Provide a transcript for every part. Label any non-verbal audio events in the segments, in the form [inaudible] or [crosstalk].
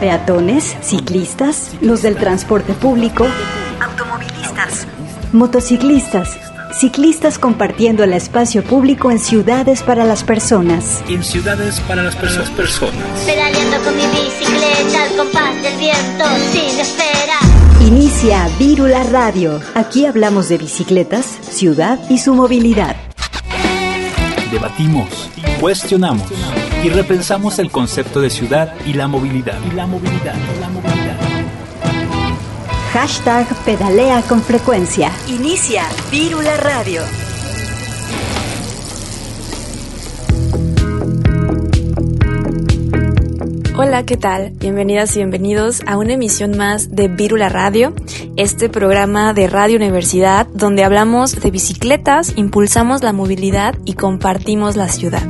peatones, ciclistas, los del transporte público, automovilistas, motociclistas, ciclistas compartiendo el espacio público en ciudades para las personas. En ciudades para las personas. Pedaleando con mi bicicleta al compás del viento sin espera. Inicia Vírula Radio. Aquí hablamos de bicicletas, ciudad y su movilidad. Debatimos, cuestionamos y repensamos el concepto de ciudad y la movilidad. Y la movilidad, la movilidad. Hashtag pedalea con frecuencia. Inicia Vírula Radio. Hola, ¿qué tal? Bienvenidas y bienvenidos a una emisión más de Vírula Radio, este programa de Radio Universidad donde hablamos de bicicletas, impulsamos la movilidad y compartimos la ciudad.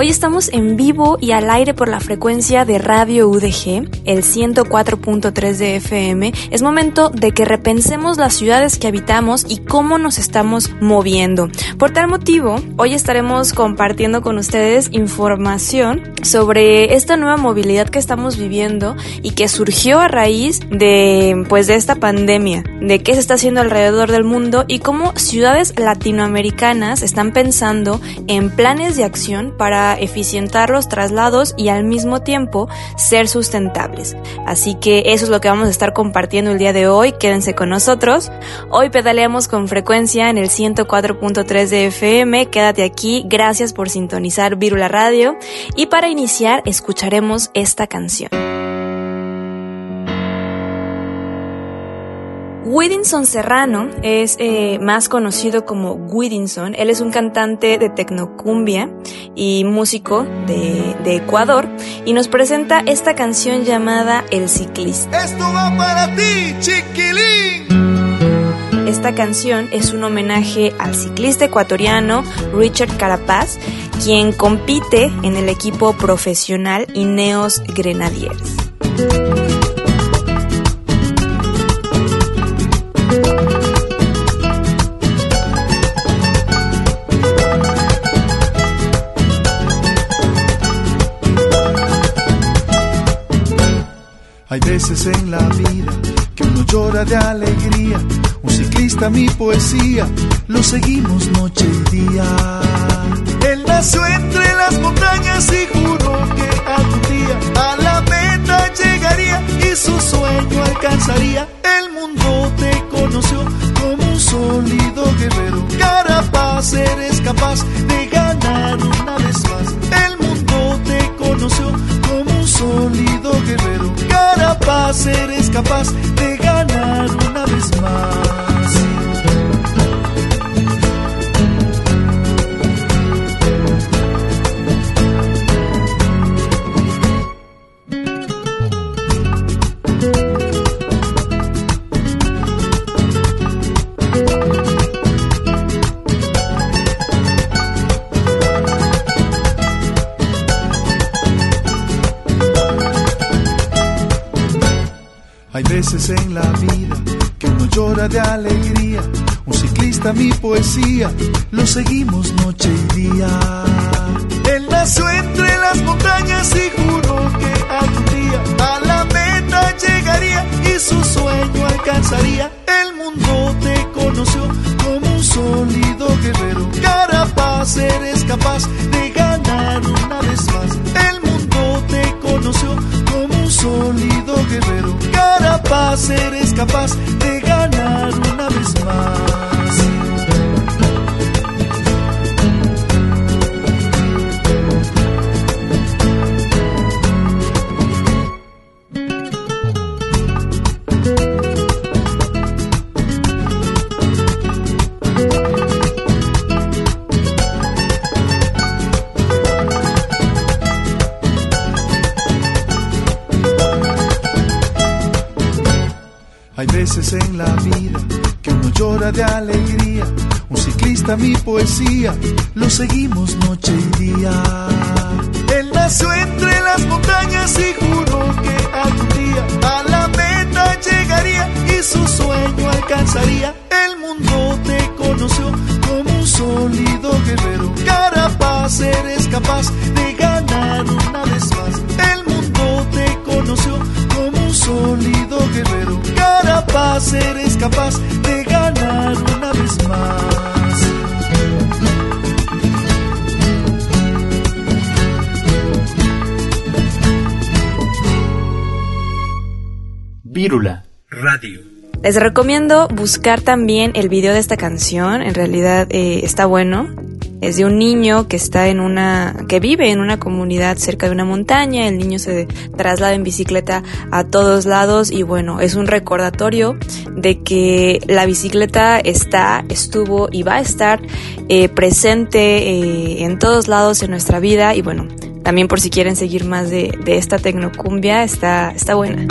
Hoy estamos en vivo y al aire por la frecuencia de Radio UDG, el 104.3 de FM. Es momento de que repensemos las ciudades que habitamos y cómo nos estamos moviendo. Por tal motivo, hoy estaremos compartiendo con ustedes información sobre esta nueva movilidad que estamos viviendo y que surgió a raíz de pues de esta pandemia, de qué se está haciendo alrededor del mundo y cómo ciudades latinoamericanas están pensando en planes de acción para eficientar los traslados y al mismo tiempo ser sustentables. Así que eso es lo que vamos a estar compartiendo el día de hoy. Quédense con nosotros. Hoy pedaleamos con frecuencia en el 104.3 de FM. Quédate aquí. Gracias por sintonizar Virula Radio. Y para iniciar escucharemos esta canción. Widinson Serrano es eh, más conocido como Widinson. Él es un cantante de tecnocumbia y músico de, de, Ecuador y nos presenta esta canción llamada El Ciclista. Esto va para ti, chiquilín. Esta canción es un homenaje al ciclista ecuatoriano Richard Carapaz, quien compite en el equipo profesional Ineos Grenadiers. Hay veces en la vida que uno llora de alegría. Un ciclista, mi poesía, lo seguimos noche y día. Él nació entre las montañas y juró que algún día a la meta llegaría y su sueño alcanzaría. El mundo te conoció como un sólido guerrero. Carapaz, eres capaz de ganar una vez más. El mundo te conoció como un sólido. Carapaz, eres capaz de ganar una vez más. Hay veces en la vida que uno llora de alegría. Un ciclista, mi poesía, lo seguimos noche y día. Él nació entre las montañas y juró que algún día a la meta llegaría y su sueño alcanzaría. El mundo te conoció como un sólido guerrero. Carapaz, eres capaz de ganar una vez más. El mundo te conoció como un sólido guerrero. Carapaz, eres capaz de ganar una vez más. En la vida que uno llora de alegría. Un ciclista, mi poesía, lo seguimos noche y día. Él nació entre las montañas y juró que algún día a la meta llegaría y su sueño alcanzaría. El mundo te conoció como un sólido guerrero. Carapaz, eres capaz capaz de ganar una vez más. Vírula Radio. Les recomiendo buscar también el video de esta canción, en realidad eh, está bueno. Es de un niño que está en una, que vive en una comunidad cerca de una montaña. El niño se traslada en bicicleta a todos lados y bueno, es un recordatorio de que la bicicleta está, estuvo y va a estar eh, presente eh, en todos lados en nuestra vida y bueno, también por si quieren seguir más de, de esta tecnocumbia, está, está buena.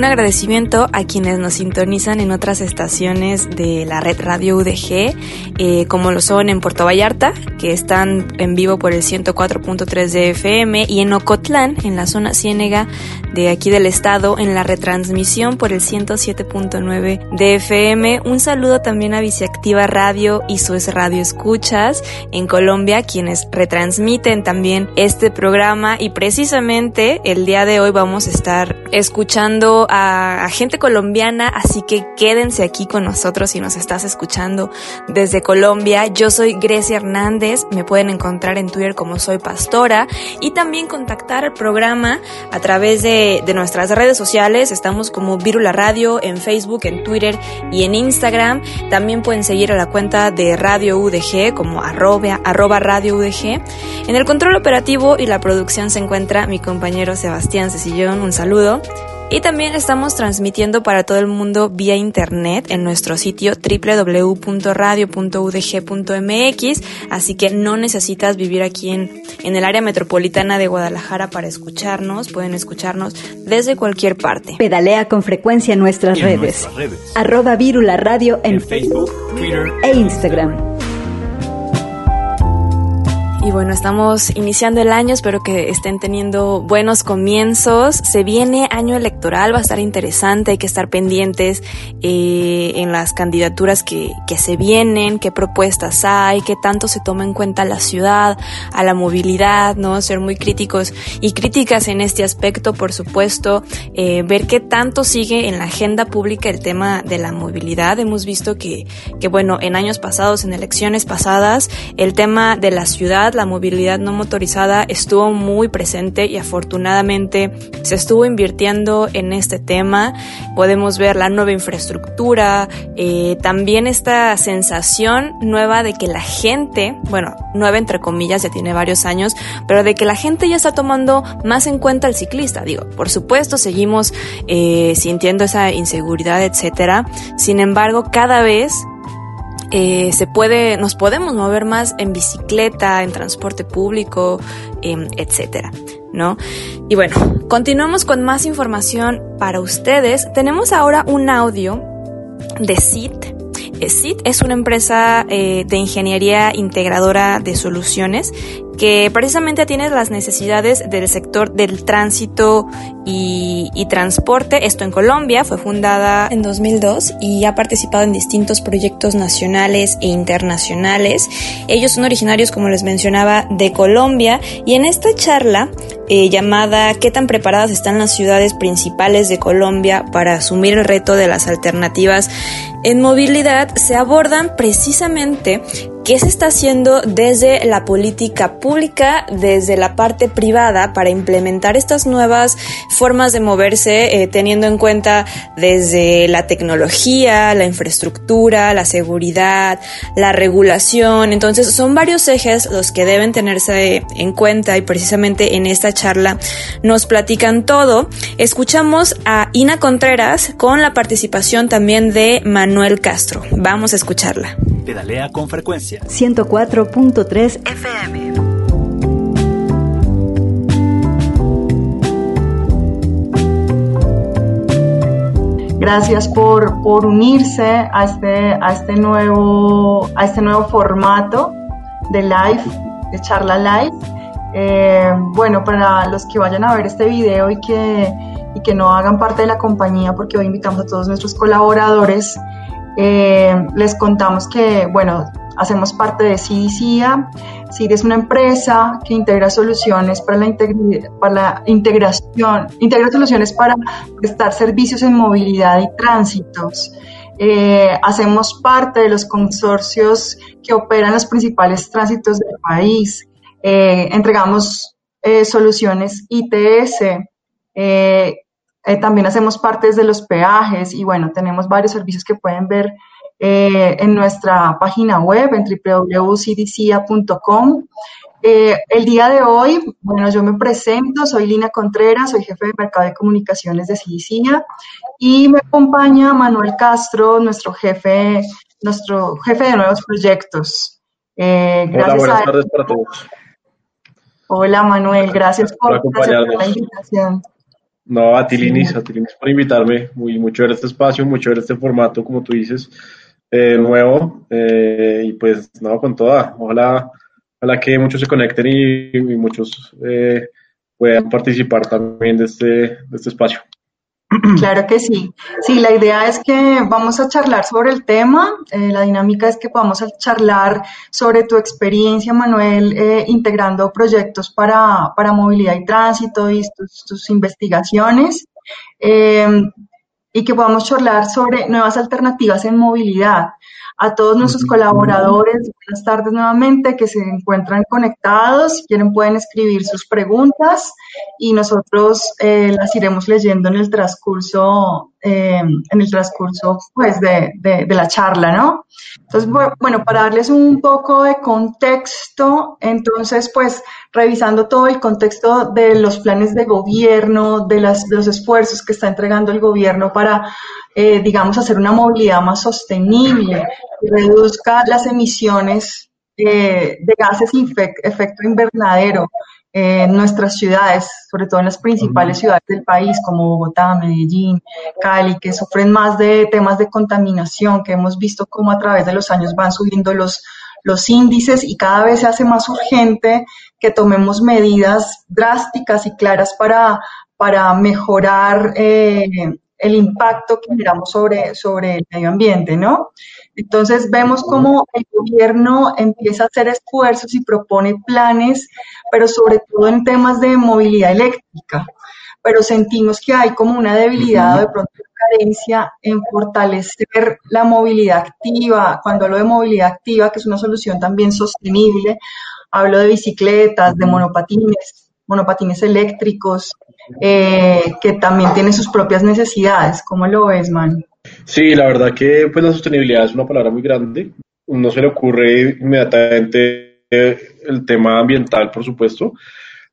Un agradecimiento a quienes nos sintonizan en otras estaciones de la red Radio UDG, eh, como lo son en Puerto Vallarta, que están en vivo por el 104.3 de FM, y en Ocotlán, en la zona ciénega de aquí del estado, en la retransmisión por el 107.9 de FM. Un saludo también a Viceactiva Radio y Suez Radio Escuchas en Colombia, quienes retransmiten también este programa y precisamente el día de hoy vamos a estar escuchando a, gente colombiana, así que quédense aquí con nosotros si nos estás escuchando desde Colombia. Yo soy Grecia Hernández, me pueden encontrar en Twitter como soy pastora y también contactar el programa a través de, nuestras redes sociales. Estamos como Virula Radio en Facebook, en Twitter y en Instagram. También pueden seguir a la cuenta de Radio UDG como arroba, arroba Radio UDG. En el control operativo y la producción se encuentra mi compañero Sebastián Cecillón. Un saludo. Y también estamos transmitiendo para todo el mundo vía internet en nuestro sitio www.radio.udg.mx, así que no necesitas vivir aquí en, en el área metropolitana de Guadalajara para escucharnos, pueden escucharnos desde cualquier parte. Pedalea con frecuencia en nuestras, En redes. nuestras redes. Arroba Vírula Radio en, En Facebook, Twitter e Instagram. Y bueno, estamos iniciando el año, espero que estén teniendo buenos comienzos. Se viene año electoral, va a estar interesante, hay que estar pendientes eh, en las candidaturas que, que se vienen, qué propuestas hay, qué tanto se toma en cuenta la ciudad, a la movilidad, ¿no? Ser muy críticos y críticas en este aspecto, por supuesto, eh, ver qué tanto sigue en la agenda pública el tema de la movilidad. Hemos visto que, que bueno, en años pasados, en elecciones pasadas, el tema de la ciudad, la movilidad no motorizada estuvo muy presente y afortunadamente se estuvo invirtiendo en este tema. Podemos ver la nueva infraestructura, eh, también esta sensación nueva de que la gente, bueno, nueva entre comillas, ya tiene varios años, pero de que la gente ya está tomando más en cuenta al ciclista. Digo, por supuesto, seguimos eh, sintiendo esa inseguridad, etcétera. Sin embargo, cada vez eh, se puede, nos podemos mover más en bicicleta, en transporte público, em, etcétera, ¿no? Y bueno, continuamos con más información para ustedes. Tenemos ahora un audio de CIT. Eh, CIT es una empresa eh, de ingeniería integradora de soluciones que precisamente atiende las necesidades del sector del tránsito y, y, transporte. Esto en Colombia fue fundada en 2002 y ha participado en distintos proyectos nacionales e internacionales. Ellos son originarios, como les mencionaba, de Colombia y en esta charla eh, llamada ¿Qué tan preparadas están las ciudades principales de Colombia para asumir el reto de las alternativas en movilidad? se abordan precisamente ¿Qué se está haciendo desde la política pública, desde la parte privada, para implementar estas nuevas formas de moverse, eh, teniendo en cuenta desde la tecnología, la infraestructura, la seguridad, la regulación? Entonces, son varios ejes los que deben tenerse en cuenta y precisamente en esta charla nos platican todo. Escuchamos a Ina Contreras con la participación también de Manuel Castro. Vamos a escucharla. Pedalea con frecuencia. 104.3 FM. Gracias por, por unirse a este, a, este nuevo, a este nuevo formato de live, de charla live. Eh, bueno, para los que vayan a ver este video y que, y que no hagan parte de la compañía, porque hoy invitamos a todos nuestros colaboradores, eh, les contamos que, bueno, hacemos parte de CIDICIA. CID es una empresa que integra soluciones para la, para la integración, integra soluciones para prestar servicios en movilidad y tránsitos. Eh, hacemos parte de los consorcios que operan los principales tránsitos del país. Eh, entregamos eh, soluciones ITS. también hacemos parte de los peajes y bueno, tenemos varios servicios que pueden ver en nuestra página web en www.cdcia.com. Eh, el día de hoy, bueno, yo me presento, soy Lina Contreras, soy jefe de Mercado de Comunicaciones de Cidicina y me acompaña Manuel Castro, nuestro jefe, nuestro jefe de nuevos proyectos. Eh, Hola, buenas tardes para todos. Hola Manuel, gracias por, la invitación. No, a ti Linis, a ti Linis por invitarme, muy mucho ver este espacio, mucho ver este formato, como tú dices, eh, nuevo, y pues no, con toda, ojalá la que muchos se conecten y, muchos eh, puedan participar también de este, de este espacio. Claro que sí. Sí, la idea es que vamos a charlar sobre el tema. Eh, la dinámica es que podamos charlar sobre tu experiencia, Manuel, eh, integrando proyectos para, para, movilidad y tránsito y tus, tus investigaciones. y que podamos charlar sobre nuevas alternativas en movilidad a todos nuestros colaboradores, buenas tardes nuevamente, que se encuentran conectados. Si quieren pueden escribir sus preguntas y nosotros eh, las iremos leyendo en el transcurso, eh, en el transcurso pues de, de, la charla, ¿no? Entonces, bueno, para darles un poco de contexto, entonces pues revisando todo el contexto de los planes de gobierno, de, las, de los esfuerzos que está entregando el gobierno para eh, digamos, hacer una movilidad más sostenible, que reduzca las emisiones eh, de gases y efecto invernadero en nuestras ciudades, sobre todo en las principales ciudades del país como Bogotá, Medellín, Cali, que sufren más de temas de contaminación, que hemos visto cómo a través de los años van subiendo los, los índices y cada vez se hace más urgente que tomemos medidas drásticas y claras para, para mejorar eh, el impacto que generamos sobre, sobre el medio ambiente, ¿no? Entonces vemos cómo el gobierno empieza a hacer esfuerzos y propone planes, pero sobre todo en temas de movilidad eléctrica. Pero sentimos que hay como una debilidad o de pronto una carencia en fortalecer la movilidad activa. Cuando hablo de movilidad activa, que es una solución también sostenible, hablo de bicicletas, de monopatines, monopatines eléctricos, eh, que también tiene sus propias necesidades. ¿Cómo lo ves, Man? Sí, la verdad que pues la sostenibilidad es una palabra muy grande. No se le ocurre inmediatamente el tema ambiental, por supuesto,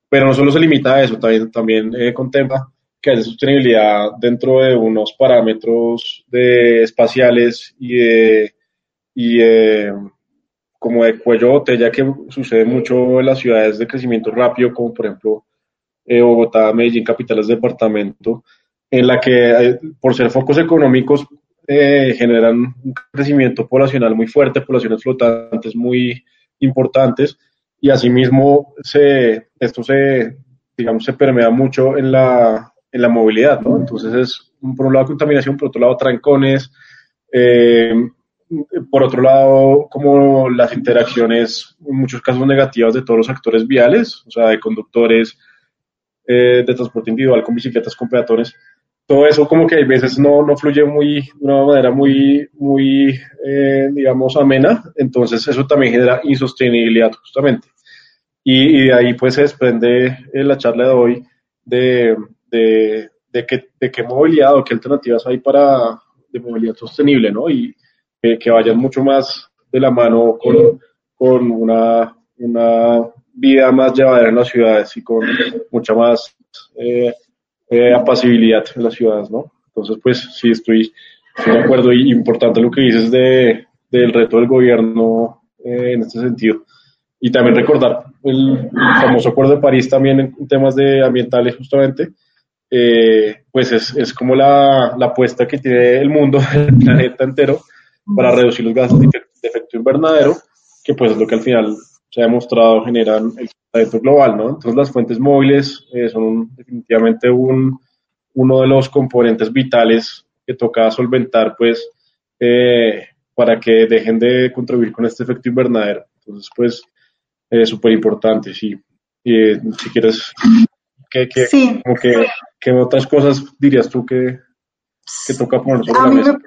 pero no solo se limita a eso, también, también eh, contempla que hay sostenibilidad dentro de unos parámetros de espaciales y de, y como de cuello botella que sucede mucho en las ciudades de crecimiento rápido, como por ejemplo eh, Bogotá, Medellín, capitales de departamento, en la que eh, por ser focos económicos eh, generan un crecimiento poblacional muy fuerte, poblaciones flotantes muy importantes y asimismo se, esto se, digamos, se permea mucho en la, en la movilidad, ¿no? Entonces es, por un lado, contaminación, por otro lado, trancones, por otro lado, como las interacciones, en muchos casos negativas de todos los actores viales, o sea, de conductores, eh, de transporte individual con bicicletas, con peatones. Todo eso como que a veces no, no fluye muy, de una manera muy, muy eh, digamos, amena, entonces eso también genera insostenibilidad justamente. Y, de ahí pues se desprende eh, la charla de hoy de, de, de, qué, de qué movilidad o qué alternativas hay para de movilidad sostenible, ¿no? Y que vayan mucho más de la mano con, con una, una vida más llevadera en las ciudades y con mucha más eh, eh, apacibilidad en las ciudades, ¿no? Entonces, pues sí, estoy, de acuerdo y importante lo que dices de, del reto del gobierno eh, en este sentido. Y también recordar el famoso Acuerdo de París también en temas de ambientales justamente, pues es, es como la, la, apuesta que tiene el mundo, [laughs] el planeta entero, para reducir los gases de efecto invernadero, que pues es lo que al final se ha demostrado generan el calentamiento global, ¿no? Entonces las fuentes móviles eh, son definitivamente un, uno de los componentes vitales que toca solventar, pues, eh, para que dejen de contribuir con este efecto invernadero. Entonces, pues, es súper importante, sí. Y si quieres, ¿qué, qué, como que, ¿qué otras cosas dirías tú que, que toca poner sobre la mesa?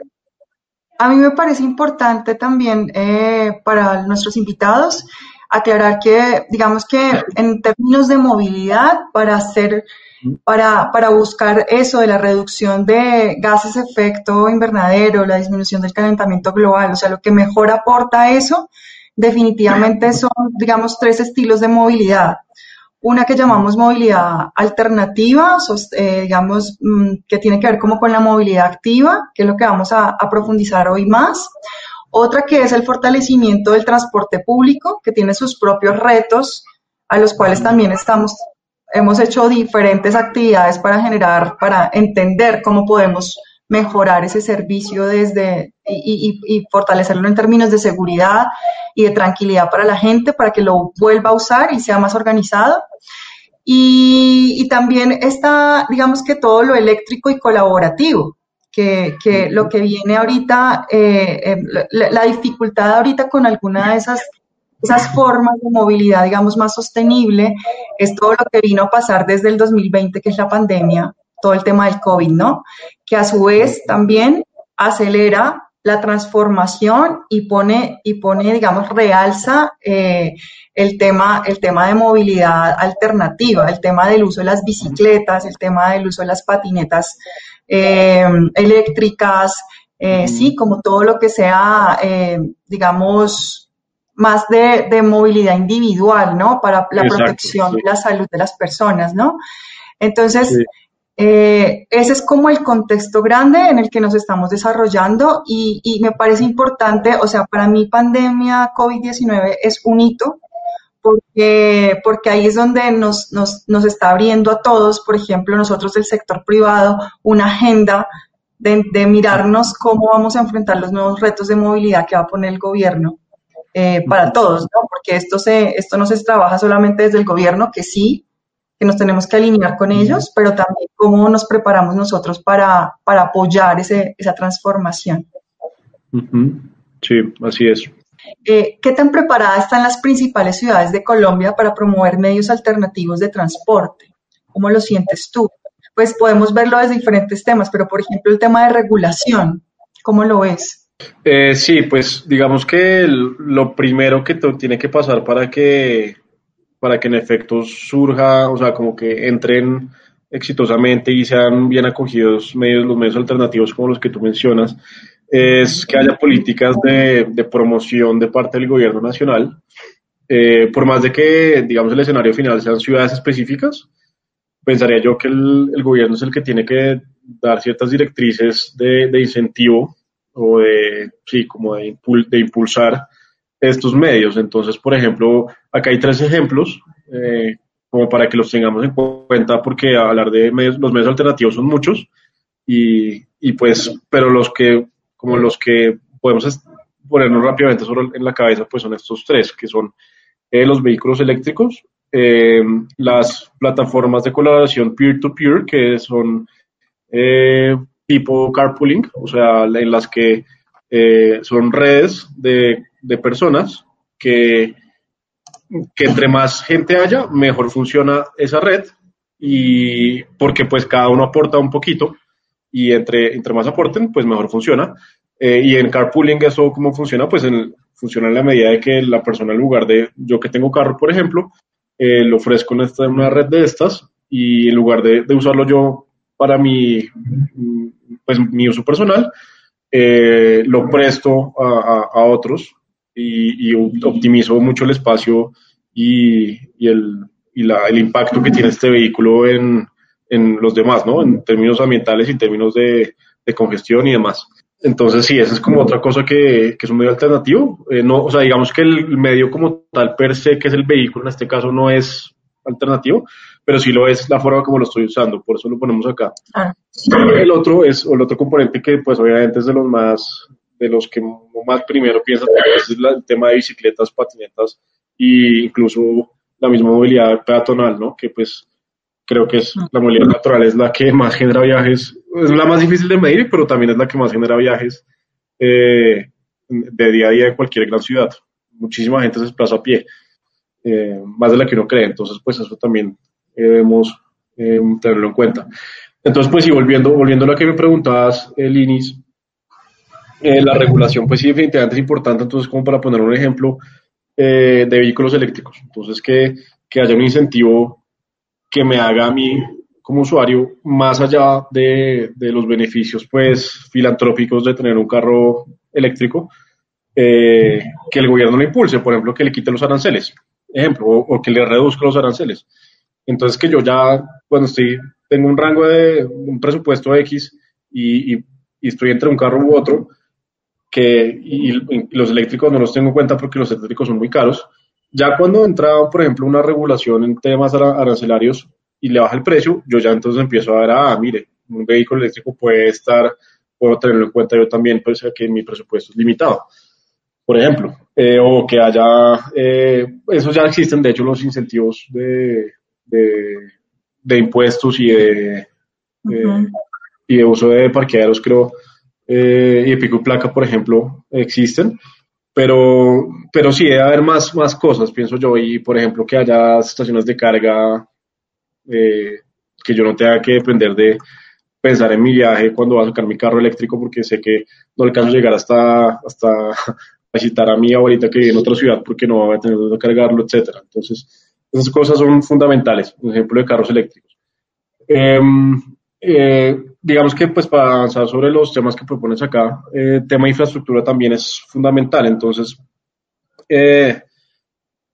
a mí me parece importante también eh, para nuestros invitados aclarar que, digamos que en términos de movilidad, para hacer, para, para buscar eso de la reducción de gases de efecto invernadero, la disminución del calentamiento global, o sea, lo que mejor aporta eso, definitivamente son, digamos, tres estilos de movilidad. Una que llamamos movilidad alternativa, eh, digamos, mm, que tiene que ver como con la movilidad activa, que es lo que vamos a, profundizar hoy más. Otra que es el fortalecimiento del transporte público, que tiene sus propios retos, a los cuales también estamos, hemos hecho diferentes actividades para generar, para entender cómo podemos mejorar ese servicio desde y, fortalecerlo en términos de seguridad y de tranquilidad para la gente, para que lo vuelva a usar y sea más organizado. Y, también está, digamos que todo lo eléctrico y colaborativo, que, lo que viene ahorita, eh, eh, la, dificultad ahorita con alguna de esas, esas formas de movilidad, digamos, más sostenible, es todo lo que vino a pasar desde el 2020, que es la pandemia, todo el tema del COVID, ¿no? Que a su vez también acelera la transformación y pone, y pone digamos, realza eh, el, tema, el tema de movilidad alternativa, el tema del uso de las bicicletas, el tema del uso de las patinetas eh, eléctricas, eh, sí, como todo lo que sea, digamos, más de, movilidad individual, ¿no? Para la protección de la salud de las personas, ¿no? Entonces, eh, ese es como el contexto grande en el que nos estamos desarrollando y, me parece importante, o sea, para mí pandemia COVID-19 es un hito porque, porque ahí es donde nos, nos, nos, está abriendo a todos, por ejemplo, nosotros del sector privado, una agenda de, mirarnos cómo vamos a enfrentar los nuevos retos de movilidad que va a poner el gobierno eh, para todos, ¿no? Porque esto, se, esto no se trabaja solamente desde el gobierno, que sí, que nos tenemos que alinear con ellos, pero también cómo nos preparamos nosotros para, para apoyar ese, esa transformación. Sí, así es. Eh, ¿Qué tan preparada están las principales ciudades de Colombia para promover medios alternativos de transporte? ¿Cómo lo sientes tú? Pues podemos verlo desde diferentes temas, pero por ejemplo el tema de regulación, ¿cómo lo ves? Eh, sí, pues digamos que lo primero que tiene que pasar para que para que en efecto surja, o sea, como que entren exitosamente y sean bien acogidos medios, los medios alternativos como los que tú mencionas, es que haya políticas de, promoción de parte del gobierno nacional, eh, por más de que, digamos, el escenario final sean ciudades específicas, pensaría yo que el, gobierno es el que tiene que dar ciertas directrices de, incentivo o de, sí, como de impulsar estos medios. Entonces, por ejemplo, acá hay tres ejemplos, eh, como para que los tengamos en cuenta, porque hablar de medios, los medios alternativos son muchos, y, y pues, pero los que, como los que podemos ponernos rápidamente sobre, en la cabeza, pues son estos tres, que son eh, los vehículos eléctricos, eh, las plataformas de colaboración peer-to-peer, que son tipo carpooling, o sea, en las que son redes de de personas que, que entre más gente haya, mejor funciona esa red y porque pues cada uno aporta un poquito y entre, entre más aporten, pues mejor funciona. Eh, y en carpooling eso cómo funciona, pues en, funciona en la medida de que la persona en lugar de yo que tengo carro, por ejemplo, eh, lo ofrezco en una red de estas y en lugar de, de usarlo yo para mi, pues, mi uso personal, eh, lo presto a, a, otros y, optimizo mucho el espacio y, el, el, impacto que tiene este vehículo en, en, los demás, ¿no? En términos ambientales y en términos de, de, congestión y demás. Entonces, sí, esa es como otra cosa que, que es un medio alternativo. Eh, no, o sea, digamos que el medio como tal per se, que es el vehículo, en este caso no es alternativo, pero sí lo es la forma como lo estoy usando, por eso lo ponemos acá. Ah. El otro es, o el otro componente que pues obviamente es de los más de los que más primero piensan es el tema de bicicletas, patinetas e incluso la misma movilidad peatonal, ¿no? Que pues creo que es la movilidad natural es la que más genera viajes, es la más difícil de medir, pero también es la que más genera viajes eh, de día a día de cualquier gran ciudad. Muchísima gente se desplaza a pie, eh, más de la que uno cree. Entonces, pues eso también debemos tenerlo en cuenta. Entonces, pues sí, volviendo, volviendo a lo que me preguntabas, Linis, la regulación, pues sí, definitivamente es importante. Entonces, como para poner un ejemplo de vehículos eléctricos. Entonces, que, que haya un incentivo que me haga a mí como usuario, más allá de, los beneficios pues filantrópicos de tener un carro eléctrico, eh, que el gobierno lo impulse, por ejemplo, que le quite los aranceles, ejemplo, o, que le reduzca los aranceles. Entonces que yo ya, cuando estoy, tengo un rango de un presupuesto X y, estoy entre un carro u otro, que y, los eléctricos no los tengo en cuenta porque los eléctricos son muy caros, ya cuando entra, por ejemplo, una regulación en temas arancelarios, y le baja el precio, yo ya entonces empiezo a ver, ah, mire, un vehículo eléctrico puede estar, puedo tenerlo en cuenta yo también, pues que mi presupuesto es limitado, por ejemplo, eh, o que haya, eh, eso ya existen, de hecho, los incentivos de, de, impuestos y de, y de uso de parqueaderos, creo, eh, y pico y placa, por ejemplo, existen, pero, pero sí debe haber más, más cosas, pienso yo, y por ejemplo que haya estaciones de carga eh, que yo no tenga que depender de pensar en mi viaje cuando va a sacar mi carro eléctrico porque sé que no alcanzo a llegar hasta, hasta [laughs] visitar a mi abuelita que vive en otra ciudad porque no va a tener donde cargarlo, etcétera. Entonces, esas cosas son fundamentales, un ejemplo de carros eléctricos. Em, eh, digamos que pues para avanzar sobre los temas que propones acá, el eh, tema de infraestructura también es fundamental. Entonces, eh,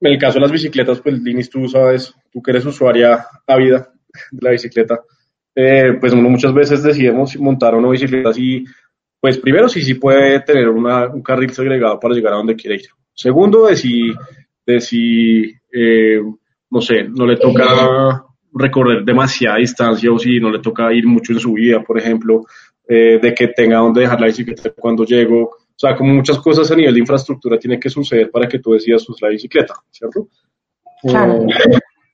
en el caso de las bicicletas, pues Linis, tú sabes, tú que eres usuaria ávida de la bicicleta, eh, pues uno muchas veces decidimos montar una bicicleta así, pues primero si sí puede tener un carril segregado para llegar a donde quiere ir. Segundo, de si, de si eh, no sé, no le toca recorrer demasiada distancia o si no le toca ir mucho en su vida, por ejemplo, eh, de que tenga donde dejar la bicicleta cuando llego, o sea, como muchas cosas a nivel de infraestructura tiene que suceder para que tú decidas usar la bicicleta, ¿cierto? Claro.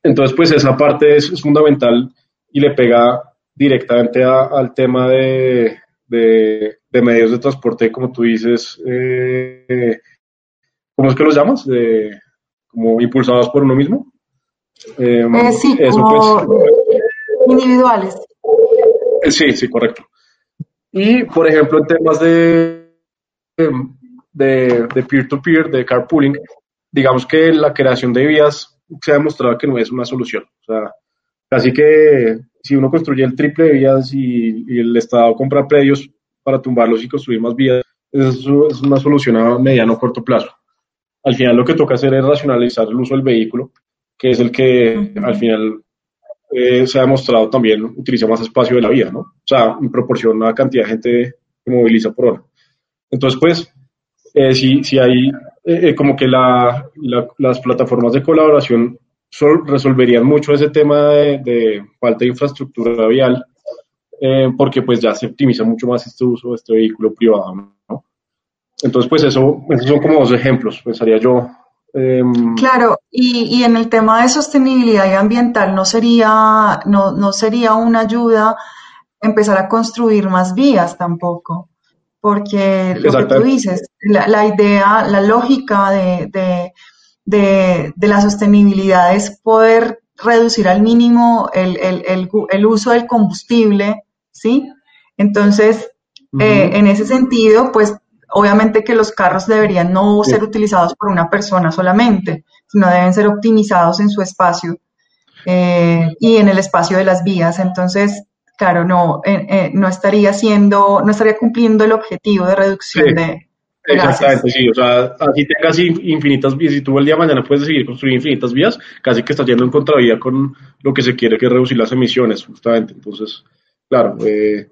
entonces, pues esa parte es, fundamental y le pega directamente al tema de, medios de transporte, como tú dices, eh, ¿cómo es que los llamas? De, como impulsados por uno mismo. Em, eh, sí, como pues, individuales. Eh, sí, sí, correcto. Y, por ejemplo, en temas de de peer-to-peer, de, carpooling, digamos que la creación de vías se ha demostrado que no es una solución. O sea, casi que si uno construye el triple de vías y, el Estado compra predios para tumbarlos y construir más vías, eso es una solución a mediano o corto plazo. Al final lo que toca hacer es racionalizar el uso del vehículo, que es el que al final eh, se ha demostrado también utiliza más espacio de la vía, ¿no? O sea, en proporción a la cantidad de gente que moviliza por hora. Entonces, pues, eh, si, si hay eh, eh, como que la, las plataformas de colaboración resolverían mucho ese tema de, falta de infraestructura vial, porque pues ya se optimiza mucho más este uso de este vehículo privado, ¿no? Entonces, pues eso, esos son como dos ejemplos, pensaría yo. Em, claro, y, y en el tema de sostenibilidad y ambiental no sería, no, no sería una ayuda empezar a construir más vías tampoco porque lo que tú dices, la, idea, la lógica de, la sostenibilidad es poder reducir al mínimo el, uso del combustible, ¿sí? Entonces, eh, en ese sentido, pues obviamente que los carros deberían no ser utilizados por una persona solamente, sino deben ser optimizados en su espacio eh, y en el espacio de las vías. Entonces, claro, no, eh, eh, no estaría siendo, no estaría cumpliendo el objetivo de reducción de, Exactamente, sí, o sea, así tengas infinitas vías, y tú el día de mañana puedes seguir construyendo infinitas vías, casi que estás yendo en contravía con lo que se quiere, que es reducir las emisiones, justamente. Entonces, claro, eh,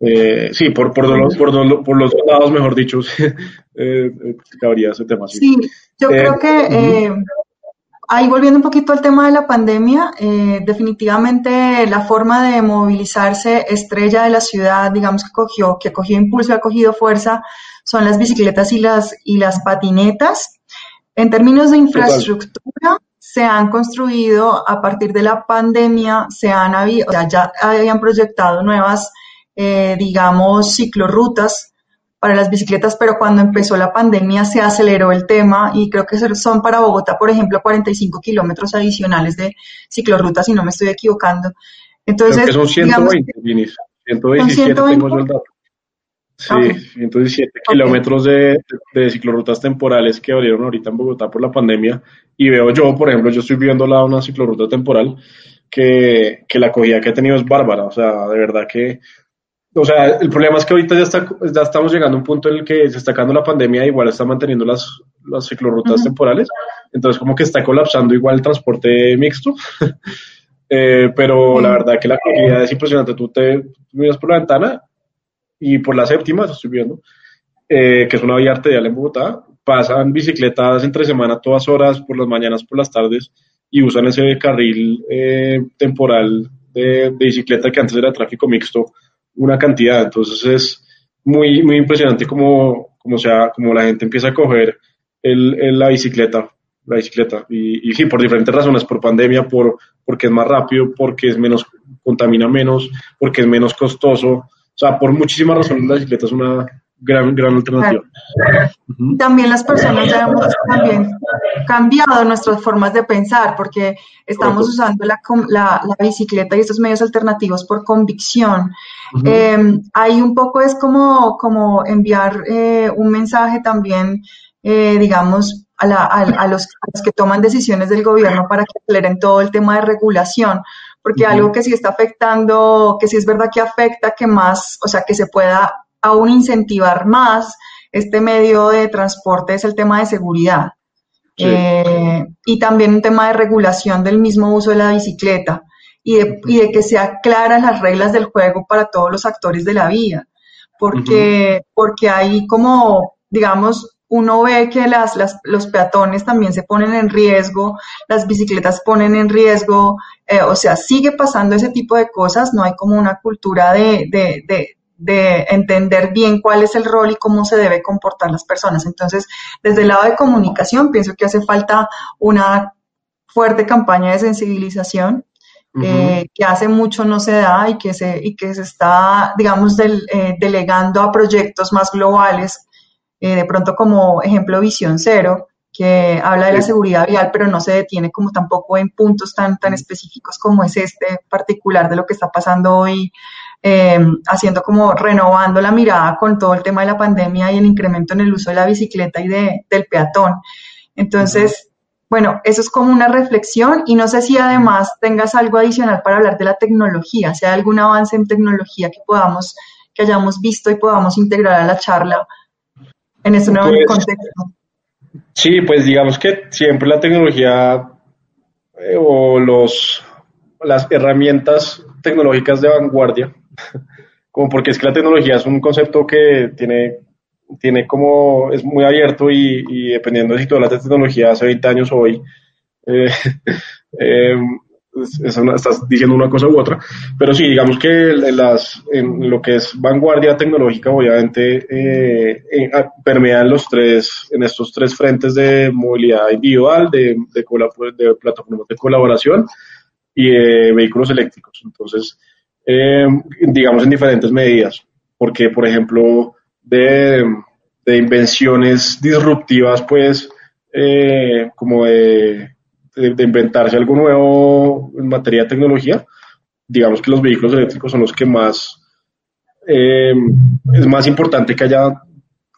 sí, por, por, los, por, por, los lados, mejor dicho, [laughs] cabría ese tema. Sí, sí yo creo que ahí volviendo un poquito al tema de la pandemia, eh, definitivamente la forma de movilizarse estrella de la ciudad, digamos que cogió, que cogió impulso y ha cogido fuerza, son las bicicletas y las, y las patinetas. En términos de infraestructura, se han construido a partir de la pandemia, se han o sea, ya habían proyectado nuevas, eh, digamos, ciclorrutas para las bicicletas, pero cuando empezó la pandemia se aceleró el tema y creo que son para Bogotá, por ejemplo, 45 kilómetros adicionales de ciclorruta, si no me estoy equivocando. Entonces, creo que son 120, digamos, 127 tengo yo el dato. Sí, 117 kilómetros de, de, ciclorrutas temporales que abrieron ahorita en Bogotá por la pandemia. Y veo yo, por ejemplo, yo estoy viendo la, una ciclorruta temporal que, que la acogida que ha tenido es bárbara. O sea, de verdad que o sea, el problema es que ahorita ya, está, ya estamos llegando a un punto en el que se está acabando la pandemia, igual está manteniendo las, las ciclorrutas temporales, entonces como que está colapsando igual el transporte mixto, [laughs] eh, pero la verdad que la calidad es impresionante, tú te miras por la ventana y por la séptima, estoy viendo, eh, que es una vía arterial en Bogotá, pasan bicicletas entre semana todas horas, por las mañanas, por las tardes, y usan ese carril eh, temporal de, de bicicleta que antes era tráfico mixto, una cantidad. Entonces es muy, muy impresionante como, como, sea, como la gente empieza a coger el, la bicicleta, la bicicleta. Y, y, sí, por diferentes razones, por pandemia, por, porque es más rápido, porque es menos, contamina menos, porque es menos costoso. O sea, por muchísimas razones la bicicleta es una, gran, gran alternativa. También las personas ya hemos también cambiado nuestras formas de pensar porque estamos usando la, la, bicicleta y estos medios alternativos por convicción. Em, hay un poco es como, como enviar eh, un mensaje también, eh, digamos, a, la, a, los, que toman decisiones del gobierno para que aceleren todo el tema de regulación, porque algo que sí está afectando, que sí es verdad que afecta, que más, o sea, que se pueda aún incentivar más este medio de transporte es el tema de seguridad. Eh, y también un tema de regulación del mismo uso de la bicicleta y de, y de, que se aclaran las reglas del juego para todos los actores de la vía. Porque, porque hay como, digamos, uno ve que las, las, los peatones también se ponen en riesgo, las bicicletas ponen en riesgo, eh, o sea, sigue pasando ese tipo de cosas, no hay como una cultura de, de, de entender bien cuál es el rol y cómo se debe comportar las personas. Entonces, desde el lado de comunicación, pienso que hace falta una fuerte campaña de sensibilización eh, que hace mucho no se da y que se, y que se está, digamos, eh, delegando a proyectos más globales, eh, de pronto como ejemplo Visión Cero, que habla de la seguridad vial, pero no se detiene como tampoco en puntos tan, tan específicos como es este particular de lo que está pasando hoy eh, haciendo como renovando la mirada con todo el tema de la pandemia y el incremento en el uso de la bicicleta y de, del peatón. Entonces, bueno, eso es como una reflexión y no sé si además tengas algo adicional para hablar de la tecnología, si hay algún avance en tecnología que podamos, que hayamos visto y podamos integrar a la charla en este nuevo pues, contexto. Sí, pues digamos que siempre la tecnología eh, o los, las herramientas tecnológicas de vanguardia [laughs] como porque es que la tecnología es un concepto que tiene, tiene como, es muy abierto y, dependiendo de si tú hablas de tecnología hace 20 años o hoy, [laughs] eh, eh, estás diciendo una cosa u otra, pero sí, digamos que en, las, en lo que es vanguardia tecnológica, obviamente, eh, permean los tres, en estos tres frentes de movilidad individual, de, de, de plataformas de colaboración y de vehículos eléctricos. Entonces, eh, digamos, en diferentes medidas, porque, por ejemplo, de, de invenciones disruptivas, pues, eh, como de, de, inventarse algo nuevo en materia de tecnología, digamos que los vehículos eléctricos son los que más, eh, es más importante que haya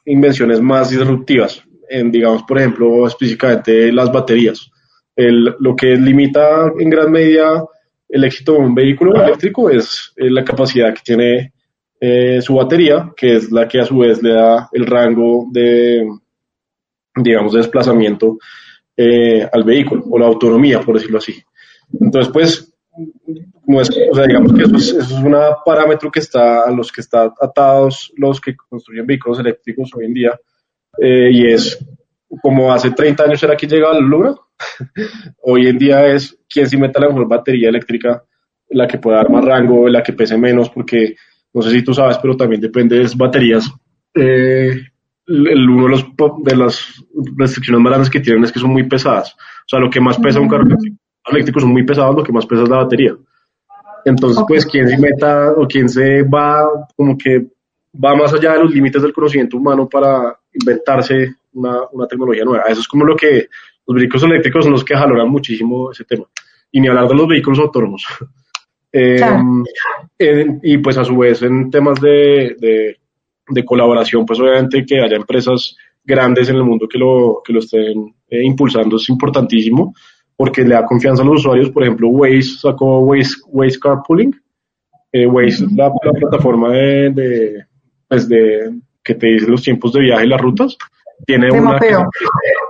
invenciones más disruptivas, en, digamos, por ejemplo, específicamente las baterías. El, lo que limita en gran medida el éxito de un vehículo eléctrico es eh, la capacidad que tiene eh, su batería, que es la que a su vez le da el rango de, digamos, de desplazamiento eh, al vehículo, o la autonomía, por decirlo así. Entonces, pues, digamos que eso es, eso es un parámetro que está, a los que están atados los que construyen vehículos eléctricos hoy en día, y es como hace 30 años era que llegaba la luna, [laughs] hoy en día es quien se meta la mejor batería eléctrica, la que pueda dar más rango, la que pese menos, porque no sé si tú sabes, pero también depende de las baterías. Eh, el, uno de, los, de las restricciones más grandes que tienen es que son muy pesadas. O sea, lo que más pesa un carro eléctrico son muy pesados, lo que más pesa es la batería. Entonces, pues, quien se meta o quien se va como que va más allá de los límites del conocimiento humano para inventarse una, una tecnología nueva. Eso es como lo que los vehículos eléctricos son los que valoran muchísimo ese tema. Y ni hablar de los vehículos autónomos. [laughs] Eh, y pues a su vez en temas de, de, colaboración, pues obviamente que haya empresas grandes en el mundo que lo, que lo estén eh, impulsando es importantísimo porque le da confianza a los usuarios. Por ejemplo, Waze sacó Waze, Waze Carpooling. Eh, Waze es la, plataforma de, pues de, que te dice los tiempos de viaje y las rutas. Tiene de una mapeo.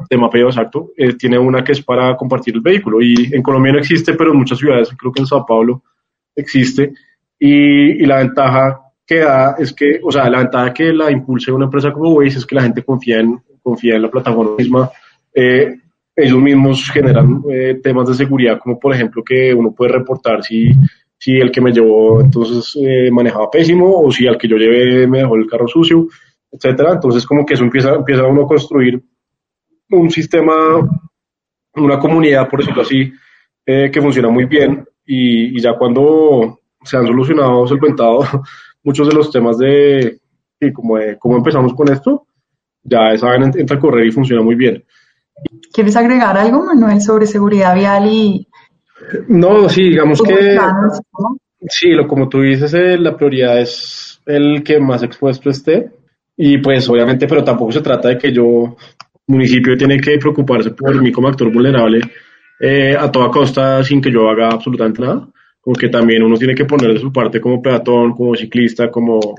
de mapeo, exacto. Eh, tiene una que es para compartir el vehículo. Y en Colombia no existe, pero en muchas ciudades, creo que en Sao Paulo existe. Y, y la ventaja que da es que, o sea, la ventaja que la impulse una empresa como Waze es que la gente confía en, confía en la plataforma misma. Eh, ellos mismos generan eh, temas de seguridad, como por ejemplo que uno puede reportar si, si el que me llevó entonces eh, manejaba pésimo o si al que yo llevé me dejó el carro sucio, etcétera. Entonces como que eso empieza, empieza uno a construir un sistema, una comunidad, por decirlo así, que funciona muy bien y, ya cuando se han solucionado, solventado [laughs] muchos de los temas de, como de cómo empezamos con esto, ya saben, entra a correr y funciona muy bien. ¿Quieres agregar algo, Manuel, sobre seguridad vial y... No, sí, digamos que... Sí, lo, como tú dices, eh, la prioridad es el que más expuesto esté. Y pues obviamente, pero tampoco se trata de que yo, municipio, tiene que preocuparse por mí como actor vulnerable eh, a toda costa sin que yo haga absolutamente nada. Como que también uno tiene que poner de su parte como peatón, como ciclista, como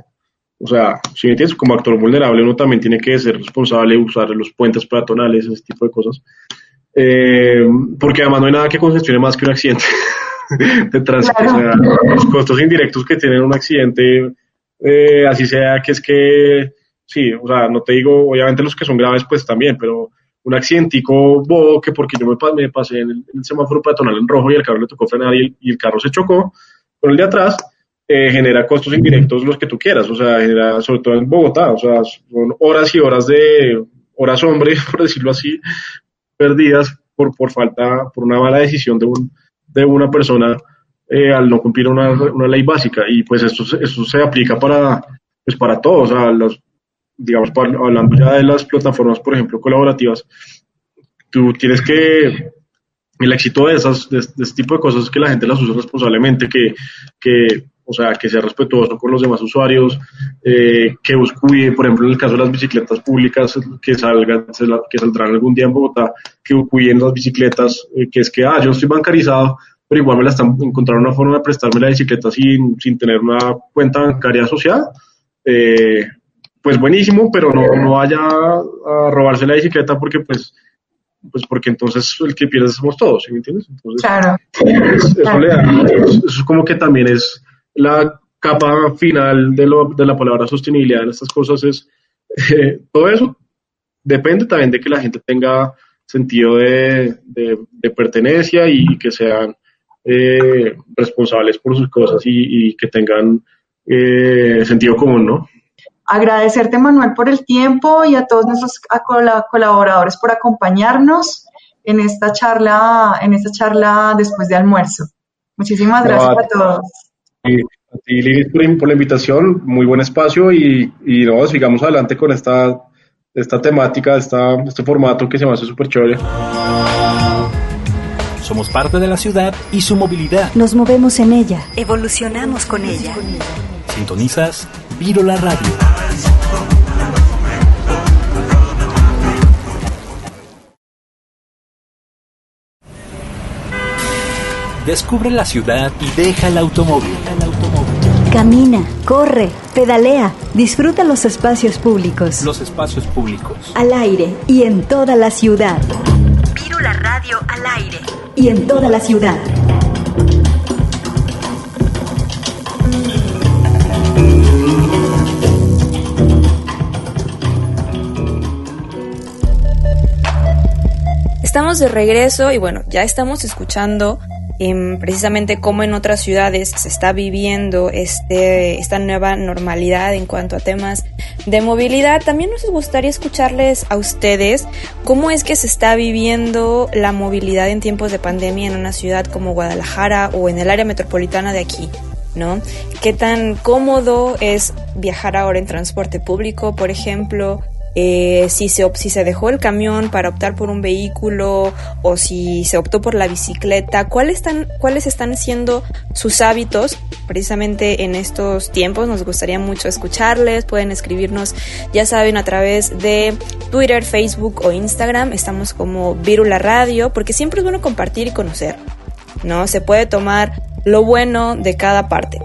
o sea, si me entiendes, como actor vulnerable uno también tiene que ser responsable de usar los puentes peatonales, ese tipo de cosas. Eh, porque además no hay nada que congestione más que un accidente [laughs] de tránsito. O sea, los costos indirectos que tiene un accidente, eh, así sea que es que, sí, o sea, no te digo, obviamente los que son graves pues también, pero un accidentico bobo que porque yo me, pasé en el, semáforo peatonal en rojo y el carro le tocó frenar y el carro se chocó con el de atrás, eh, genera costos indirectos los que tú quieras, o sea, genera, sobre todo en Bogotá, o sea, son horas y horas de, horas hombre, [laughs] por decirlo así, perdidas por, por falta, por una mala decisión de, un, de una persona eh, al no cumplir una, una, ley básica. Y pues esto, esto se aplica para, pues para todos, o sea, los, digamos, hablando ya de las plataformas, por ejemplo, colaborativas, tú tienes que el éxito de esas, de, este tipo de cosas es que la gente las use responsablemente, que, que o sea, que sea respetuoso con los demás usuarios, eh, que cuide, por ejemplo, en el caso de las bicicletas públicas que salgan, que saldrán algún día en Bogotá, que cuiden las bicicletas, eh, que es que, ah, yo estoy bancarizado, pero igual me la están encontrar una forma de prestarme la bicicleta sin, sin tener una cuenta bancaria asociada. Eh, pues buenísimo, pero no, no vaya a robarse la bicicleta porque pues pues porque entonces el que pierde somos todos, ¿sí me entiendes? Entonces, claro. eso, es como que también es la capa final de, lo, de la palabra sostenibilidad en estas cosas es eh, todo eso depende también de que la gente tenga sentido de, de, pertenencia y que sean eh, responsables por sus cosas y, que tengan eh, sentido común, ¿no? Agradecerte, Manuel, por el tiempo y a todos nuestros colaboradores por acompañarnos en esta charla, en esta charla después de almuerzo. Muchísimas gracias a todos. Y a ti, Lili, por, la invitación, muy buen espacio y, y no, sigamos adelante con esta, esta temática, esta, este formato que se me hace súper chévere. Somos parte de la ciudad y su movilidad. Nos movemos en ella. Evolucionamos con ella. Sintonizas Viro la Radio. Descubre la ciudad y deja el automóvil. Camina, corre, pedalea, disfruta los espacios públicos. Los espacios públicos. Al aire y en toda la ciudad. la Radio al aire. Y en toda la ciudad. Estamos de regreso y bueno, ya estamos escuchando precisamente cómo en otras ciudades se está viviendo este, esta nueva normalidad en cuanto a temas de movilidad. También nos gustaría escucharles a ustedes cómo es que se está viviendo la movilidad en tiempos de pandemia en una ciudad como Guadalajara o en el área metropolitana de aquí ¿no? ¿Qué tan cómodo es viajar ahora en transporte público, por ejemplo? Eh, si, se, si se dejó el camión para optar por un vehículo o si se optó por la bicicleta, ¿cuáles están, cuáles están siendo sus hábitos precisamente en estos tiempos? Nos gustaría mucho escucharles, pueden escribirnos, ya saben, a través de Twitter, Facebook o Instagram, estamos como Virula Radio, porque siempre es bueno compartir y conocer, ¿no? Se puede tomar lo bueno de cada parte.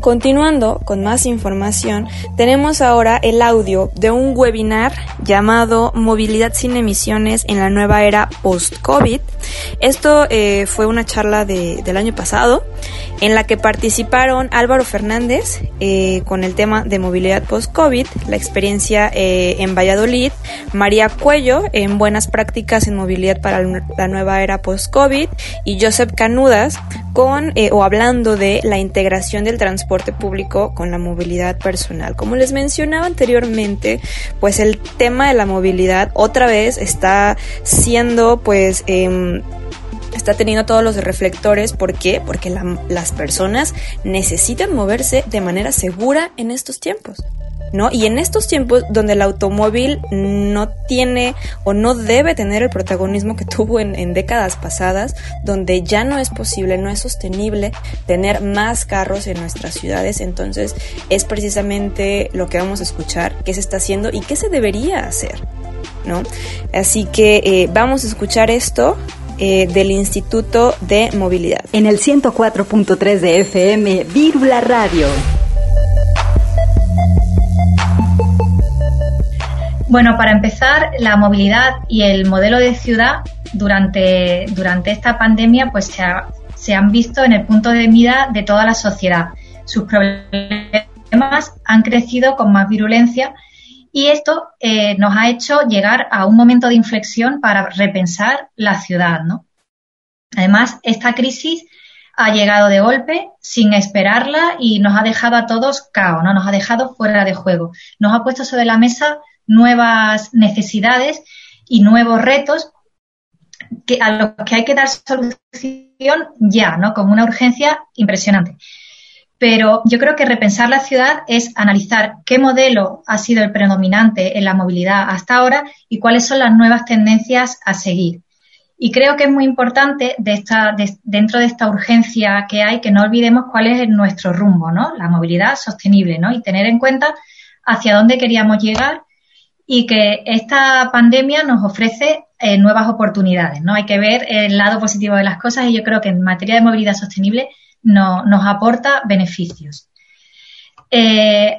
Continuando con más información, tenemos ahora el audio de un webinar llamado Movilidad sin emisiones en la nueva era post-COVID. Esto eh, fue una charla del año pasado en la que participaron Álvaro Fernández eh, con el tema de movilidad post-COVID, la experiencia eh, en Valladolid, María Cuello en buenas prácticas en movilidad para la nueva era post-COVID y Joseph Canudas con o hablando de la integración del transporte transporte público con la movilidad personal. Como les mencionaba anteriormente, pues el tema de la movilidad otra vez está siendo pues... Eh, está teniendo todos los reflectores. ¿Por qué? Porque las personas necesitan moverse de manera segura en estos tiempos. ¿no? Y en estos tiempos donde el automóvil no tiene o no debe tener el protagonismo que tuvo en, décadas pasadas, donde ya no es posible, no es sostenible tener más carros en nuestras ciudades, entonces es precisamente lo que vamos a escuchar, qué se está haciendo y qué se debería hacer, ¿no? Así que eh, vamos a escuchar esto eh, del Instituto de Movilidad. En el 104.3 de FM, Vírula Radio. Bueno, para empezar, la movilidad y el modelo de ciudad durante, durante esta pandemia pues se, han visto en el punto de mira de toda la sociedad. Sus problemas han crecido con más virulencia y esto eh, nos ha hecho llegar a un momento de inflexión para repensar la ciudad, ¿no? Además, esta crisis ha llegado de golpe, sin esperarla, y nos ha dejado a todos caos, ¿no? Nos ha dejado fuera de juego. Nos ha puesto sobre la mesa nuevas necesidades y nuevos retos que, a los que hay que dar solución ya, ¿no? Con una urgencia impresionante. Pero yo creo que repensar la ciudad es analizar qué modelo ha sido el predominante en la movilidad hasta ahora y cuáles son las nuevas tendencias a seguir. Y creo que es muy importante de esta, dentro de esta urgencia que hay que no olvidemos cuál es nuestro rumbo, ¿no? La movilidad sostenible, ¿no? Y tener en cuenta hacia dónde queríamos llegar y que esta pandemia nos ofrece eh, nuevas oportunidades, ¿no? Hay que ver el lado positivo de las cosas y yo creo que en materia de movilidad sostenible nos aporta beneficios. Eh,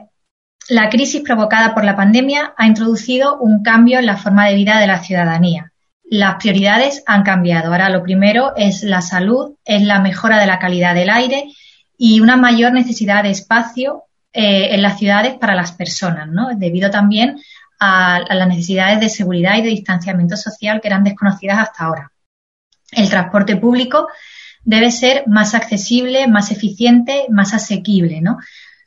la crisis provocada por la pandemia ha introducido un cambio en la forma de vida de la ciudadanía. Las prioridades han cambiado. Ahora lo primero es la salud, es la mejora de la calidad del aire y una mayor necesidad de espacio eh, en las ciudades para las personas, ¿no? Debido también a, las necesidades de seguridad y de distanciamiento social que eran desconocidas hasta ahora. El transporte público debe ser más accesible, más eficiente, más asequible, ¿no?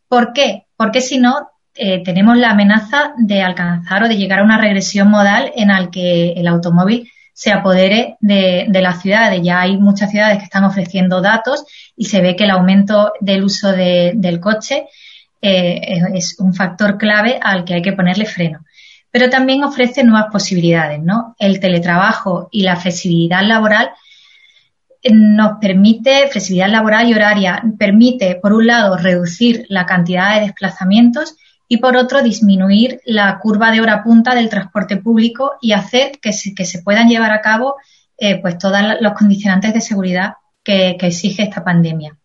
¿Por qué? Porque si no, eh, tenemos la amenaza de alcanzar o de llegar a una regresión modal en la que el automóvil se apodere de, las ciudades. Ya hay muchas ciudades que están ofreciendo datos y se ve que el aumento del uso del coche eh, es un factor clave al que hay que ponerle freno pero también ofrece nuevas posibilidades, ¿no? El teletrabajo y la flexibilidad laboral nos permite, flexibilidad laboral y horaria, permite, por un lado, reducir la cantidad de desplazamientos y, por otro, disminuir la curva de hora punta del transporte público y hacer que se, que se puedan llevar a cabo eh, pues todos los condicionantes de seguridad que, exige esta pandemia.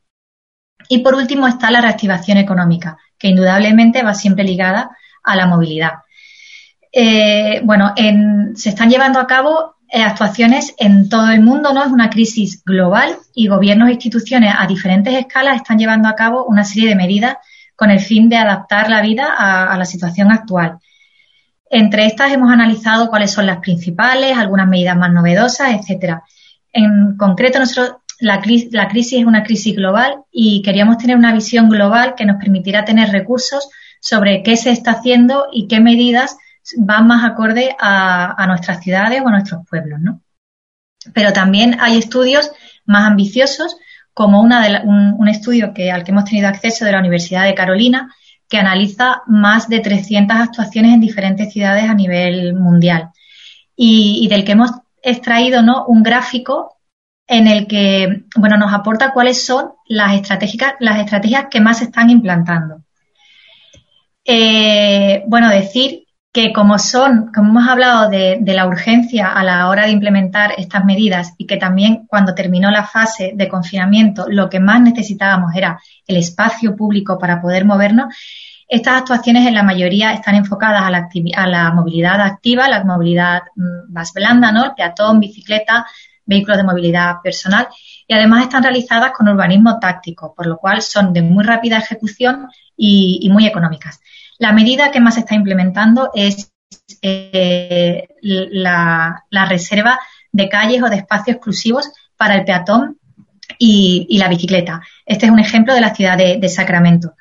Y, por último, está la reactivación económica, que indudablemente va siempre ligada a la movilidad. Eh, bueno, se están llevando a cabo actuaciones en todo el mundo, ¿no? Es una crisis global y gobiernos e instituciones a diferentes escalas están llevando a cabo una serie de medidas con el fin de adaptar la vida a, la situación actual. Entre estas hemos analizado cuáles son las principales, algunas medidas más novedosas, etcétera. En concreto, nosotros la, la crisis es una crisis global y queríamos tener una visión global que nos permitiera tener recursos sobre qué se está haciendo y qué medidas van más acorde a, nuestras ciudades o a nuestros pueblos, ¿no? Pero también hay estudios más ambiciosos, como un, estudio que, al que hemos tenido acceso de la Universidad de Carolina, que analiza más de 300 actuaciones en diferentes ciudades a nivel mundial y, del que hemos extraído ¿no? un gráfico en el que bueno, nos aporta cuáles son las, estratégicas, las estrategias que más se están implantando. Eh, bueno, decir que como son, como hemos hablado de, la urgencia a la hora de implementar estas medidas y que también cuando terminó la fase de confinamiento lo que más necesitábamos era el espacio público para poder movernos, estas actuaciones en la mayoría están enfocadas a la, a la movilidad activa, la movilidad mm, más blanda, ¿no? Peatón, bicicleta, vehículos de movilidad personal y además están realizadas con urbanismo táctico, por lo cual son de muy rápida ejecución y muy económicas. La medida que más se está implementando es eh, la, reserva de calles o de espacios exclusivos para el peatón y, la bicicleta. Este es un ejemplo de la ciudad de Sacramento.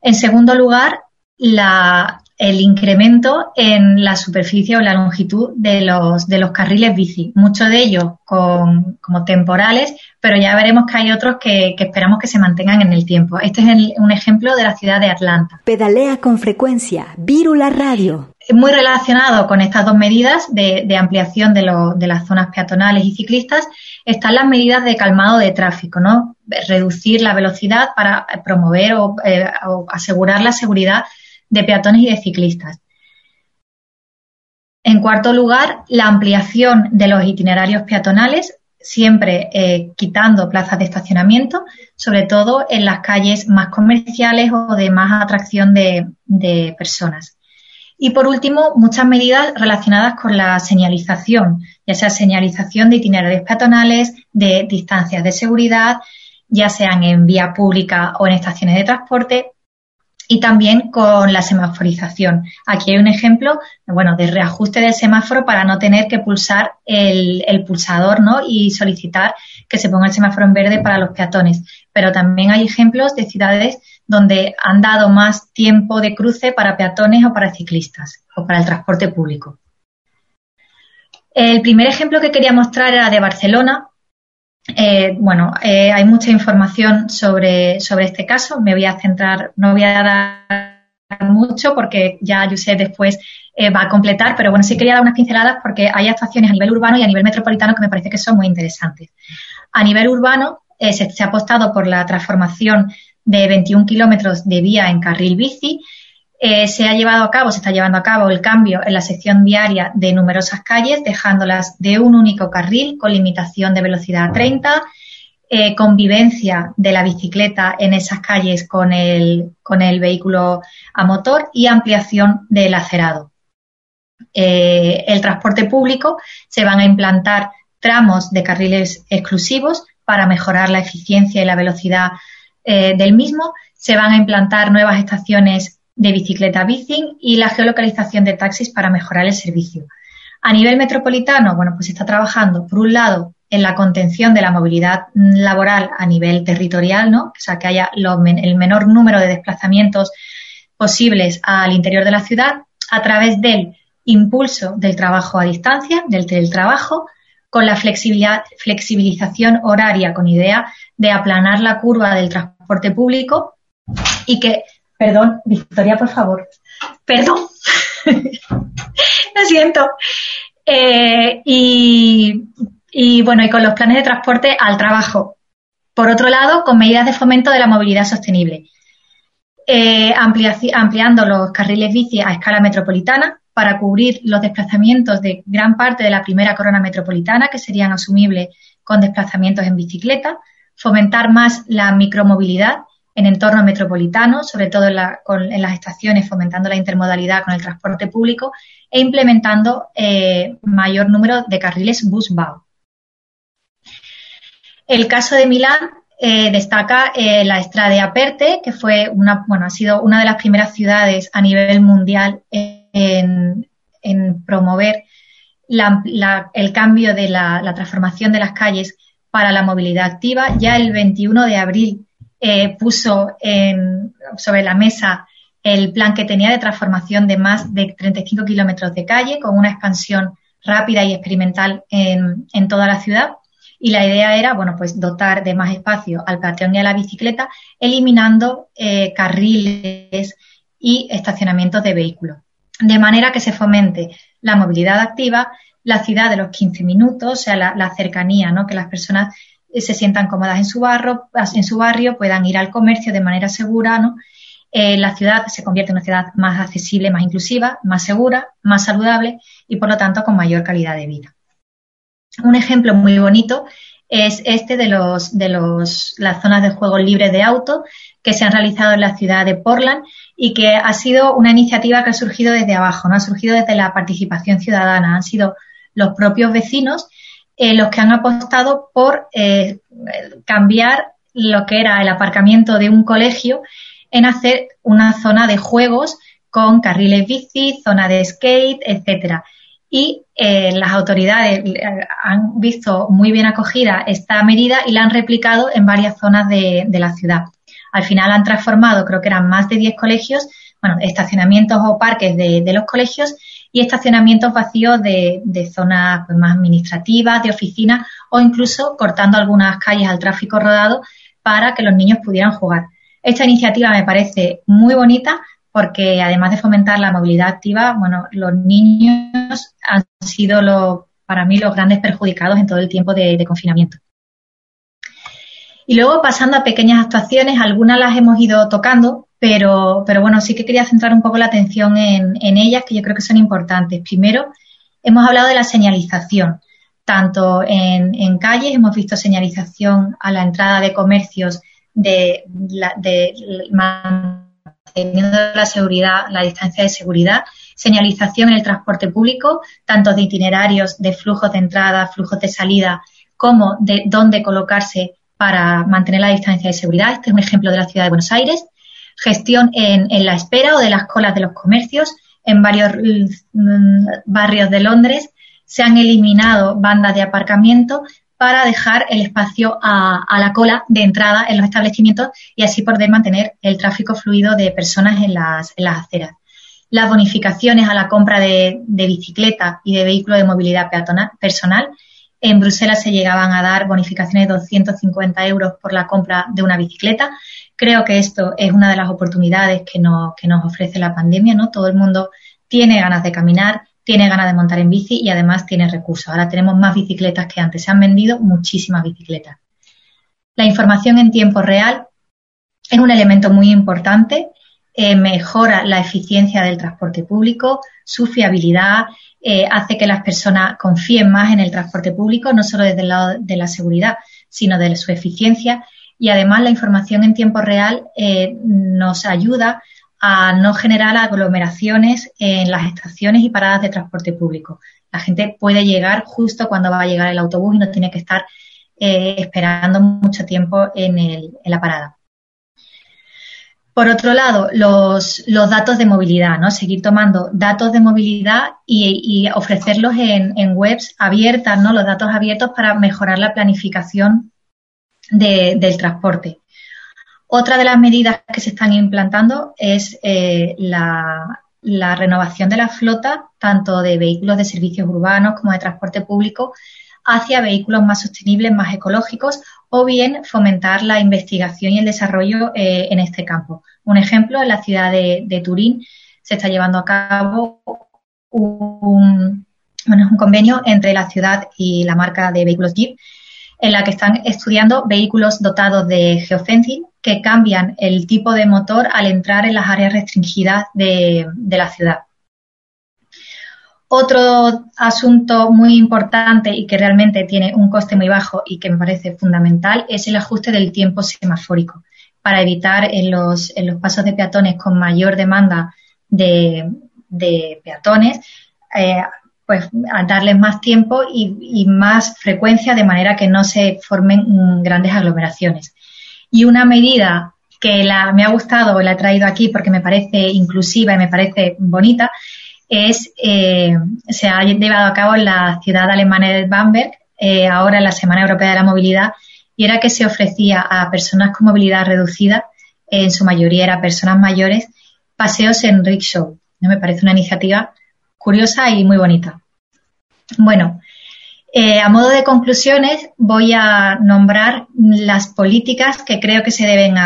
En segundo lugar, la, el incremento en la superficie o la longitud de los, de los carriles bici, muchos de ellos con, como temporales, pero ya veremos que hay otros que, esperamos que se mantengan en el tiempo. Este es un ejemplo de la ciudad de Atlanta. Pedalea con frecuencia, Vírula Radio. Muy relacionado con estas dos medidas de, ampliación de, de las zonas peatonales y ciclistas están las medidas de calmado de tráfico, ¿no? Reducir la velocidad para promover o, eh, o asegurar la seguridad de peatones y de ciclistas. En cuarto lugar, la ampliación de los itinerarios peatonales, siempre eh, quitando plazas de estacionamiento, sobre todo en las calles más comerciales o de más atracción de, de personas. Y por último, muchas medidas relacionadas con la señalización, ya sea señalización de itinerarios peatonales, de distancias de seguridad, ya sean en vía pública o en estaciones de transporte, y también con la semaforización. Aquí hay un ejemplo, bueno, de reajuste del semáforo para no tener que pulsar el, pulsador, ¿no? Y solicitar que se ponga el semáforo en verde para los peatones. Pero también hay ejemplos de ciudades donde han dado más tiempo de cruce para peatones o para ciclistas o para el transporte público. El primer ejemplo que quería mostrar era de Barcelona, eh, bueno, eh, hay mucha información sobre, sobre este caso. Me voy a centrar, no voy a dar mucho porque ya José después eh, va a completar, pero bueno, sí quería dar unas pinceladas porque hay actuaciones a nivel urbano y a nivel metropolitano que me parece que son muy interesantes. A nivel urbano se, se, ha apostado por la transformación de 21 kilómetros de vía en carril bici eh, se ha llevado a cabo, se está llevando a cabo el cambio en la sección viaria de numerosas calles, dejándolas de un único carril con limitación de velocidad a 30, eh, convivencia de la bicicleta en esas calles con el, con el vehículo a motor y ampliación del acerado. Eh, el transporte público se van a implantar tramos de carriles exclusivos para mejorar la eficiencia y la velocidad del mismo. Se van a implantar nuevas estaciones de bicicleta bicing y la geolocalización de taxis para mejorar el servicio. A nivel metropolitano, bueno, pues está trabajando, por un lado, en la contención de la movilidad laboral a nivel territorial, ¿no? O sea, que haya el menor número de desplazamientos posibles al interior de la ciudad a través del impulso del trabajo a distancia, del teletrabajo, con la flexibilidad, flexibilización horaria con idea de aplanar la curva del transporte público y que Perdón, Victoria, por favor. Perdón. [laughs] Lo siento. Eh, y, bueno, y con los planes de transporte al trabajo. Por otro lado, con medidas de fomento de la movilidad sostenible. Eh, ampliando los carriles bici a escala metropolitana para cubrir los desplazamientos de gran parte de la primera corona metropolitana, que serían asumibles con desplazamientos en bicicleta, fomentar más la micromovilidad en entornos metropolitanos, sobre todo en, las estaciones, fomentando la intermodalidad con el transporte público e implementando eh, mayor número de carriles bus-BAU. El caso de Milán eh, destaca eh, la Estrada Aperte, que fue una, bueno, ha sido una de las primeras ciudades a nivel mundial en, promover el cambio de la, la, transformación de las calles para la movilidad activa. Ya el 21 de abril eh, puso sobre la mesa el plan que tenía de transformación de más de 35 kilómetros de calle con una expansión rápida y experimental en, toda la ciudad. y la idea era, bueno, pues dotar de más espacio al peatón y a la bicicleta, eliminando eh, carriles y estacionamientos de vehículos. De manera que se fomente la movilidad activa, la ciudad de los 15 minutos, o sea, la, cercanía, ¿no? Que las personas se sientan cómodas en su, barrio, en su barrio, puedan ir al comercio de manera segura, ¿no? Eh, la ciudad se convierte en una ciudad más accesible, más inclusiva, más segura, más saludable y por lo tanto con mayor calidad de vida. Un ejemplo muy bonito es este de los de los las zonas de juego libres de auto que se han realizado en la ciudad de Portland y que ha sido una iniciativa que ha surgido desde abajo, no ha surgido desde la participación ciudadana, han sido los propios vecinos eh, los que han apostado por eh, cambiar lo que era el aparcamiento de un colegio en hacer una zona de juegos con carriles bici, zona de skate, etcétera. Y eh, las autoridades han visto muy bien acogida esta medida y la han replicado en varias zonas de, la ciudad. Al final han transformado, creo que eran más de 10 colegios, bueno, estacionamientos o parques de, los colegios y estacionamientos vacíos de, zonas pues, más administrativas, de oficinas o incluso cortando algunas calles al tráfico rodado para que los niños pudieran jugar. Esta iniciativa me parece muy bonita porque además de fomentar la movilidad activa, bueno, los niños han sido para mí los grandes perjudicados en todo el tiempo de, confinamiento. Y luego pasando a pequeñas actuaciones, algunas las hemos ido tocando, pero, pero bueno, sí que quería centrar un poco la atención en, ellas, que yo creo que son importantes. Primero, hemos hablado de la señalización. Tanto en, en calles hemos visto señalización a la entrada de comercios de, la, de manteniendo la seguridad, la distancia de seguridad, señalización en el transporte público, tanto de itinerarios, de flujos de entrada, flujos de salida, como de dónde colocarse para mantener la distancia de seguridad. Este es un ejemplo de la ciudad de Buenos Aires. Gestión en, en la espera o de las colas de los comercios. En varios mm, barrios de Londres se han eliminado bandas de aparcamiento para dejar el espacio a, la cola de entrada en los establecimientos y así poder mantener el tráfico fluido de personas en las, aceras. Las bonificaciones a la compra de, bicicleta y de vehículos de movilidad peatonal, personal. En Bruselas se llegaban a dar bonificaciones de 250 euros por la compra de una bicicleta. Creo que esto es una de las oportunidades que nos, que nos ofrece la pandemia, ¿no? Todo el mundo tiene ganas de caminar, tiene ganas de montar en bici y además tiene recursos. Ahora tenemos más bicicletas que antes. Se han vendido muchísimas bicicletas. La información en tiempo real es un elemento muy importante. Eh, mejora la eficiencia del transporte público, su fiabilidad, eh, hace que las personas confíen más en el transporte público, no solo desde el lado de la seguridad, sino de su eficiencia. Y además la información en tiempo real eh, nos ayuda a no generar aglomeraciones en las estaciones y paradas de transporte público. La gente puede llegar justo cuando va a llegar el autobús y no tiene que estar eh, esperando mucho tiempo en, la parada. Por otro lado, los, datos de movilidad, ¿no? Seguir tomando datos de movilidad y, ofrecerlos en, webs abiertas, ¿no? Los datos abiertos para mejorar la planificación del transporte. Otra de las medidas que se están implantando es eh, la, renovación de la flota, tanto de vehículos de servicios urbanos como de transporte público, hacia vehículos más sostenibles, más ecológicos, o bien fomentar la investigación y el desarrollo eh, en este campo. Un ejemplo, en la ciudad de, Turín se está llevando a cabo un, un convenio entre la ciudad y la marca de vehículos Jeep, en la que están estudiando vehículos dotados de geofencing que cambian el tipo de motor al entrar en las áreas restringidas de, la ciudad. Otro asunto muy importante y que realmente tiene un coste muy bajo y que me parece fundamental es el ajuste del tiempo semafórico para evitar en los, en los pasos de peatones con mayor demanda de, peatones, eh, pues darles más tiempo y, y, más frecuencia de manera que no se formen grandes aglomeraciones. Y una medida que la, me ha gustado, la he traído aquí porque me parece inclusiva y me parece bonita, es, eh, se ha llevado a cabo en la ciudad alemana de Bamberg, eh, ahora en la Semana Europea de la Movilidad, y era que se ofrecía a personas con movilidad reducida, en su mayoría eran personas mayores, paseos en rickshaw. Me parece una iniciativa curiosa y muy bonita. Bueno, Eh, a modo de conclusiones, voy a nombrar las políticas que creo que se deben,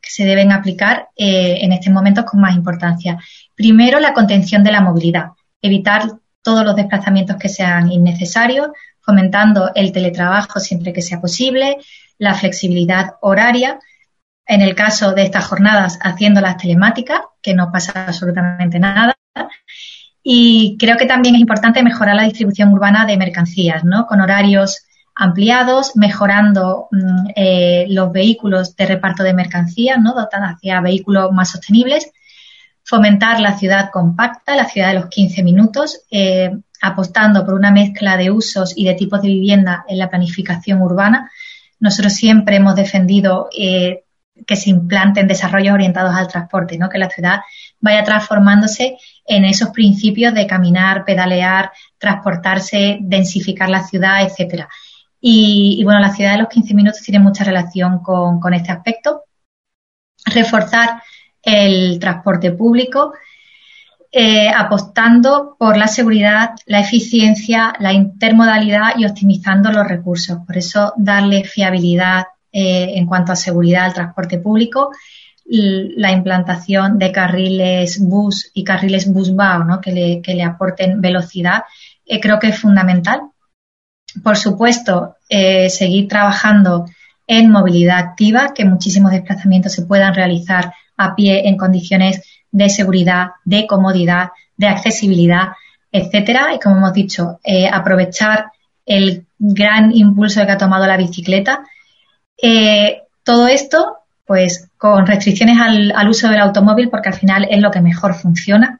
se deben aplicar eh, en estos momentos con más importancia. Primero, la contención de la movilidad, evitar todos los desplazamientos que sean innecesarios, fomentando el teletrabajo siempre que sea posible, la flexibilidad horaria, en el caso de estas jornadas haciendo las telemáticas, que no pasa absolutamente nada, y creo que también es importante mejorar la distribución urbana de mercancías, ¿no? Con horarios ampliados, mejorando mm, eh, los vehículos de reparto de mercancías, ¿no? Dotados hacia vehículos más sostenibles. Fomentar la ciudad compacta, la ciudad de los 15 minutos, eh, apostando por una mezcla de usos y de tipos de vivienda en la planificación urbana. Nosotros siempre hemos defendido eh, que se implanten desarrollos orientados al transporte, ¿no? Que la ciudad vaya transformándose en esos principios de caminar, pedalear, transportarse, densificar la ciudad, etcétera. Y, bueno, la ciudad de los 15 minutos tiene mucha relación con, este aspecto. Reforzar el transporte público, eh, apostando por la seguridad, la eficiencia, la intermodalidad y optimizando los recursos. Por eso, darle fiabilidad eh, en cuanto a seguridad al transporte público la implantación de carriles bus y carriles bus ¿no? que, le, que le aporten velocidad, eh, creo que es fundamental. Por supuesto, eh, seguir trabajando en movilidad activa, que muchísimos desplazamientos se puedan realizar a pie en condiciones de seguridad, de comodidad, de accesibilidad, etcétera. Y como hemos dicho, eh, aprovechar el gran impulso que ha tomado la bicicleta. todo esto pues con restricciones al, uso del automóvil porque al final es lo que mejor funciona.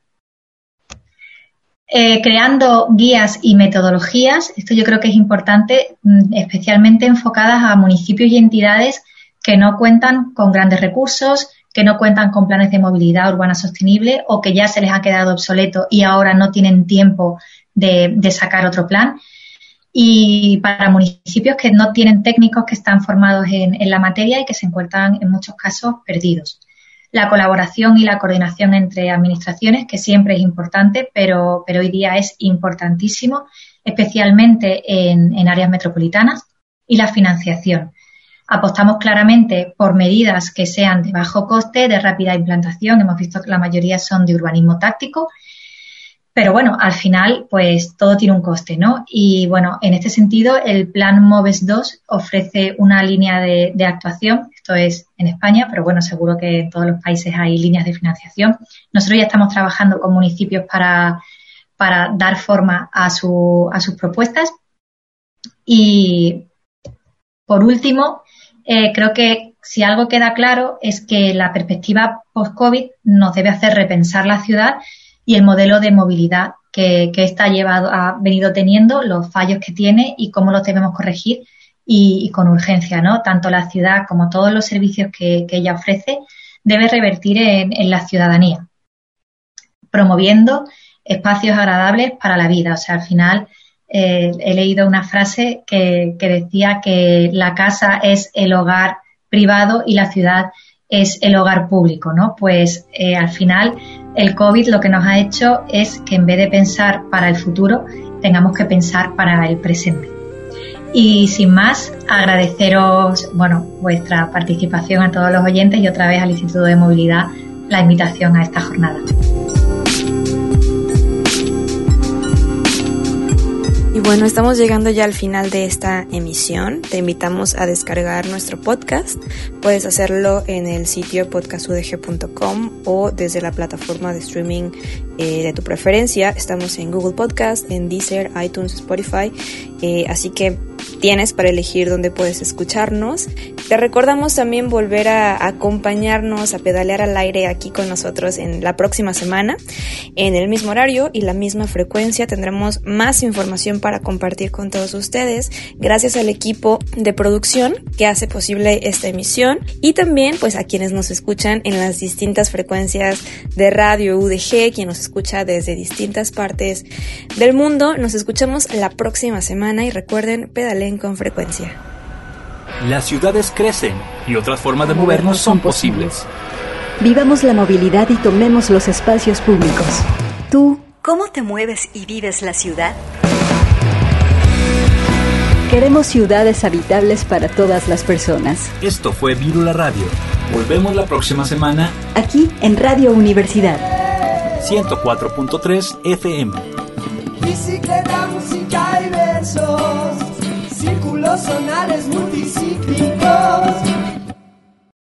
Eh, creando guías y metodologías, esto yo creo que es importante, mm, especialmente enfocadas a municipios y entidades que no cuentan con grandes recursos, que no cuentan con planes de movilidad urbana sostenible o que ya se les ha quedado obsoleto y ahora no tienen tiempo de sacar otro plan y para municipios que no tienen técnicos que están formados en, la materia y que se encuentran en muchos casos perdidos. La colaboración y la coordinación entre administraciones, que siempre es importante, pero, pero hoy día es importantísimo, especialmente en, en áreas metropolitanas, y la financiación. Apostamos claramente por medidas que sean de bajo coste, de rápida implantación. Hemos visto que la mayoría son de urbanismo táctico pero bueno, al final, pues todo tiene un coste, ¿no? Y bueno, en este sentido, el plan MOVES 2 ofrece una línea de, actuación. Esto es en España, pero bueno, seguro que en todos los países hay líneas de financiación. Nosotros ya estamos trabajando con municipios para, dar forma a sus propuestas. Y por último, eh, creo que si algo queda claro es que la perspectiva post-COVID nos debe hacer repensar la ciudad y el modelo de movilidad que, que esta ha, llevado, ha venido teniendo, los fallos que tiene y cómo los debemos corregir y, con urgencia, ¿no? Tanto la ciudad como todos los servicios que, ella ofrece debe revertir en, la ciudadanía, promoviendo espacios agradables para la vida. O sea, al final eh, he leído una frase que, que decía que la casa es el hogar privado y la ciudad es el hogar público, ¿no? Pues eh, al final el COVID lo que nos ha hecho es que en vez de pensar para el futuro, tengamos que pensar para el presente. Y sin más, agradeceros, bueno, vuestra participación a todos los oyentes y otra vez al Instituto de Movilidad la invitación a esta jornada. Y bueno, estamos llegando ya al final de esta emisión. Te invitamos a descargar nuestro podcast. Puedes hacerlo en el sitio podcastudg.com o desde la plataforma de streaming eh, de tu preferencia. Estamos en Google Podcast, en Deezer, iTunes, Spotify. Eh, así que tienes para elegir dónde puedes escucharnos. Te recordamos también volver a acompañarnos, a pedalear al aire aquí con nosotros en la próxima semana. En el mismo horario y la misma frecuencia tendremos más información para compartir con todos ustedes. Gracias al equipo de producción que hace posible esta emisión y también pues a quienes nos escuchan en las distintas frecuencias de radio UDG, quien nos escucha desde distintas partes del mundo. Nos escuchamos la próxima semana y recuerden pedalear con frecuencia. Las ciudades crecen y otras formas de movernos son posibles. Vivamos la movilidad y tomemos los espacios públicos. ¿Tú cómo te mueves y vives la ciudad? Queremos ciudades habitables para todas las personas. Esto fue Virula Radio. Volvemos la próxima semana. Aquí en Radio Universidad. 104.3 FM. Bicicleta, Círculos sonales multicíclicos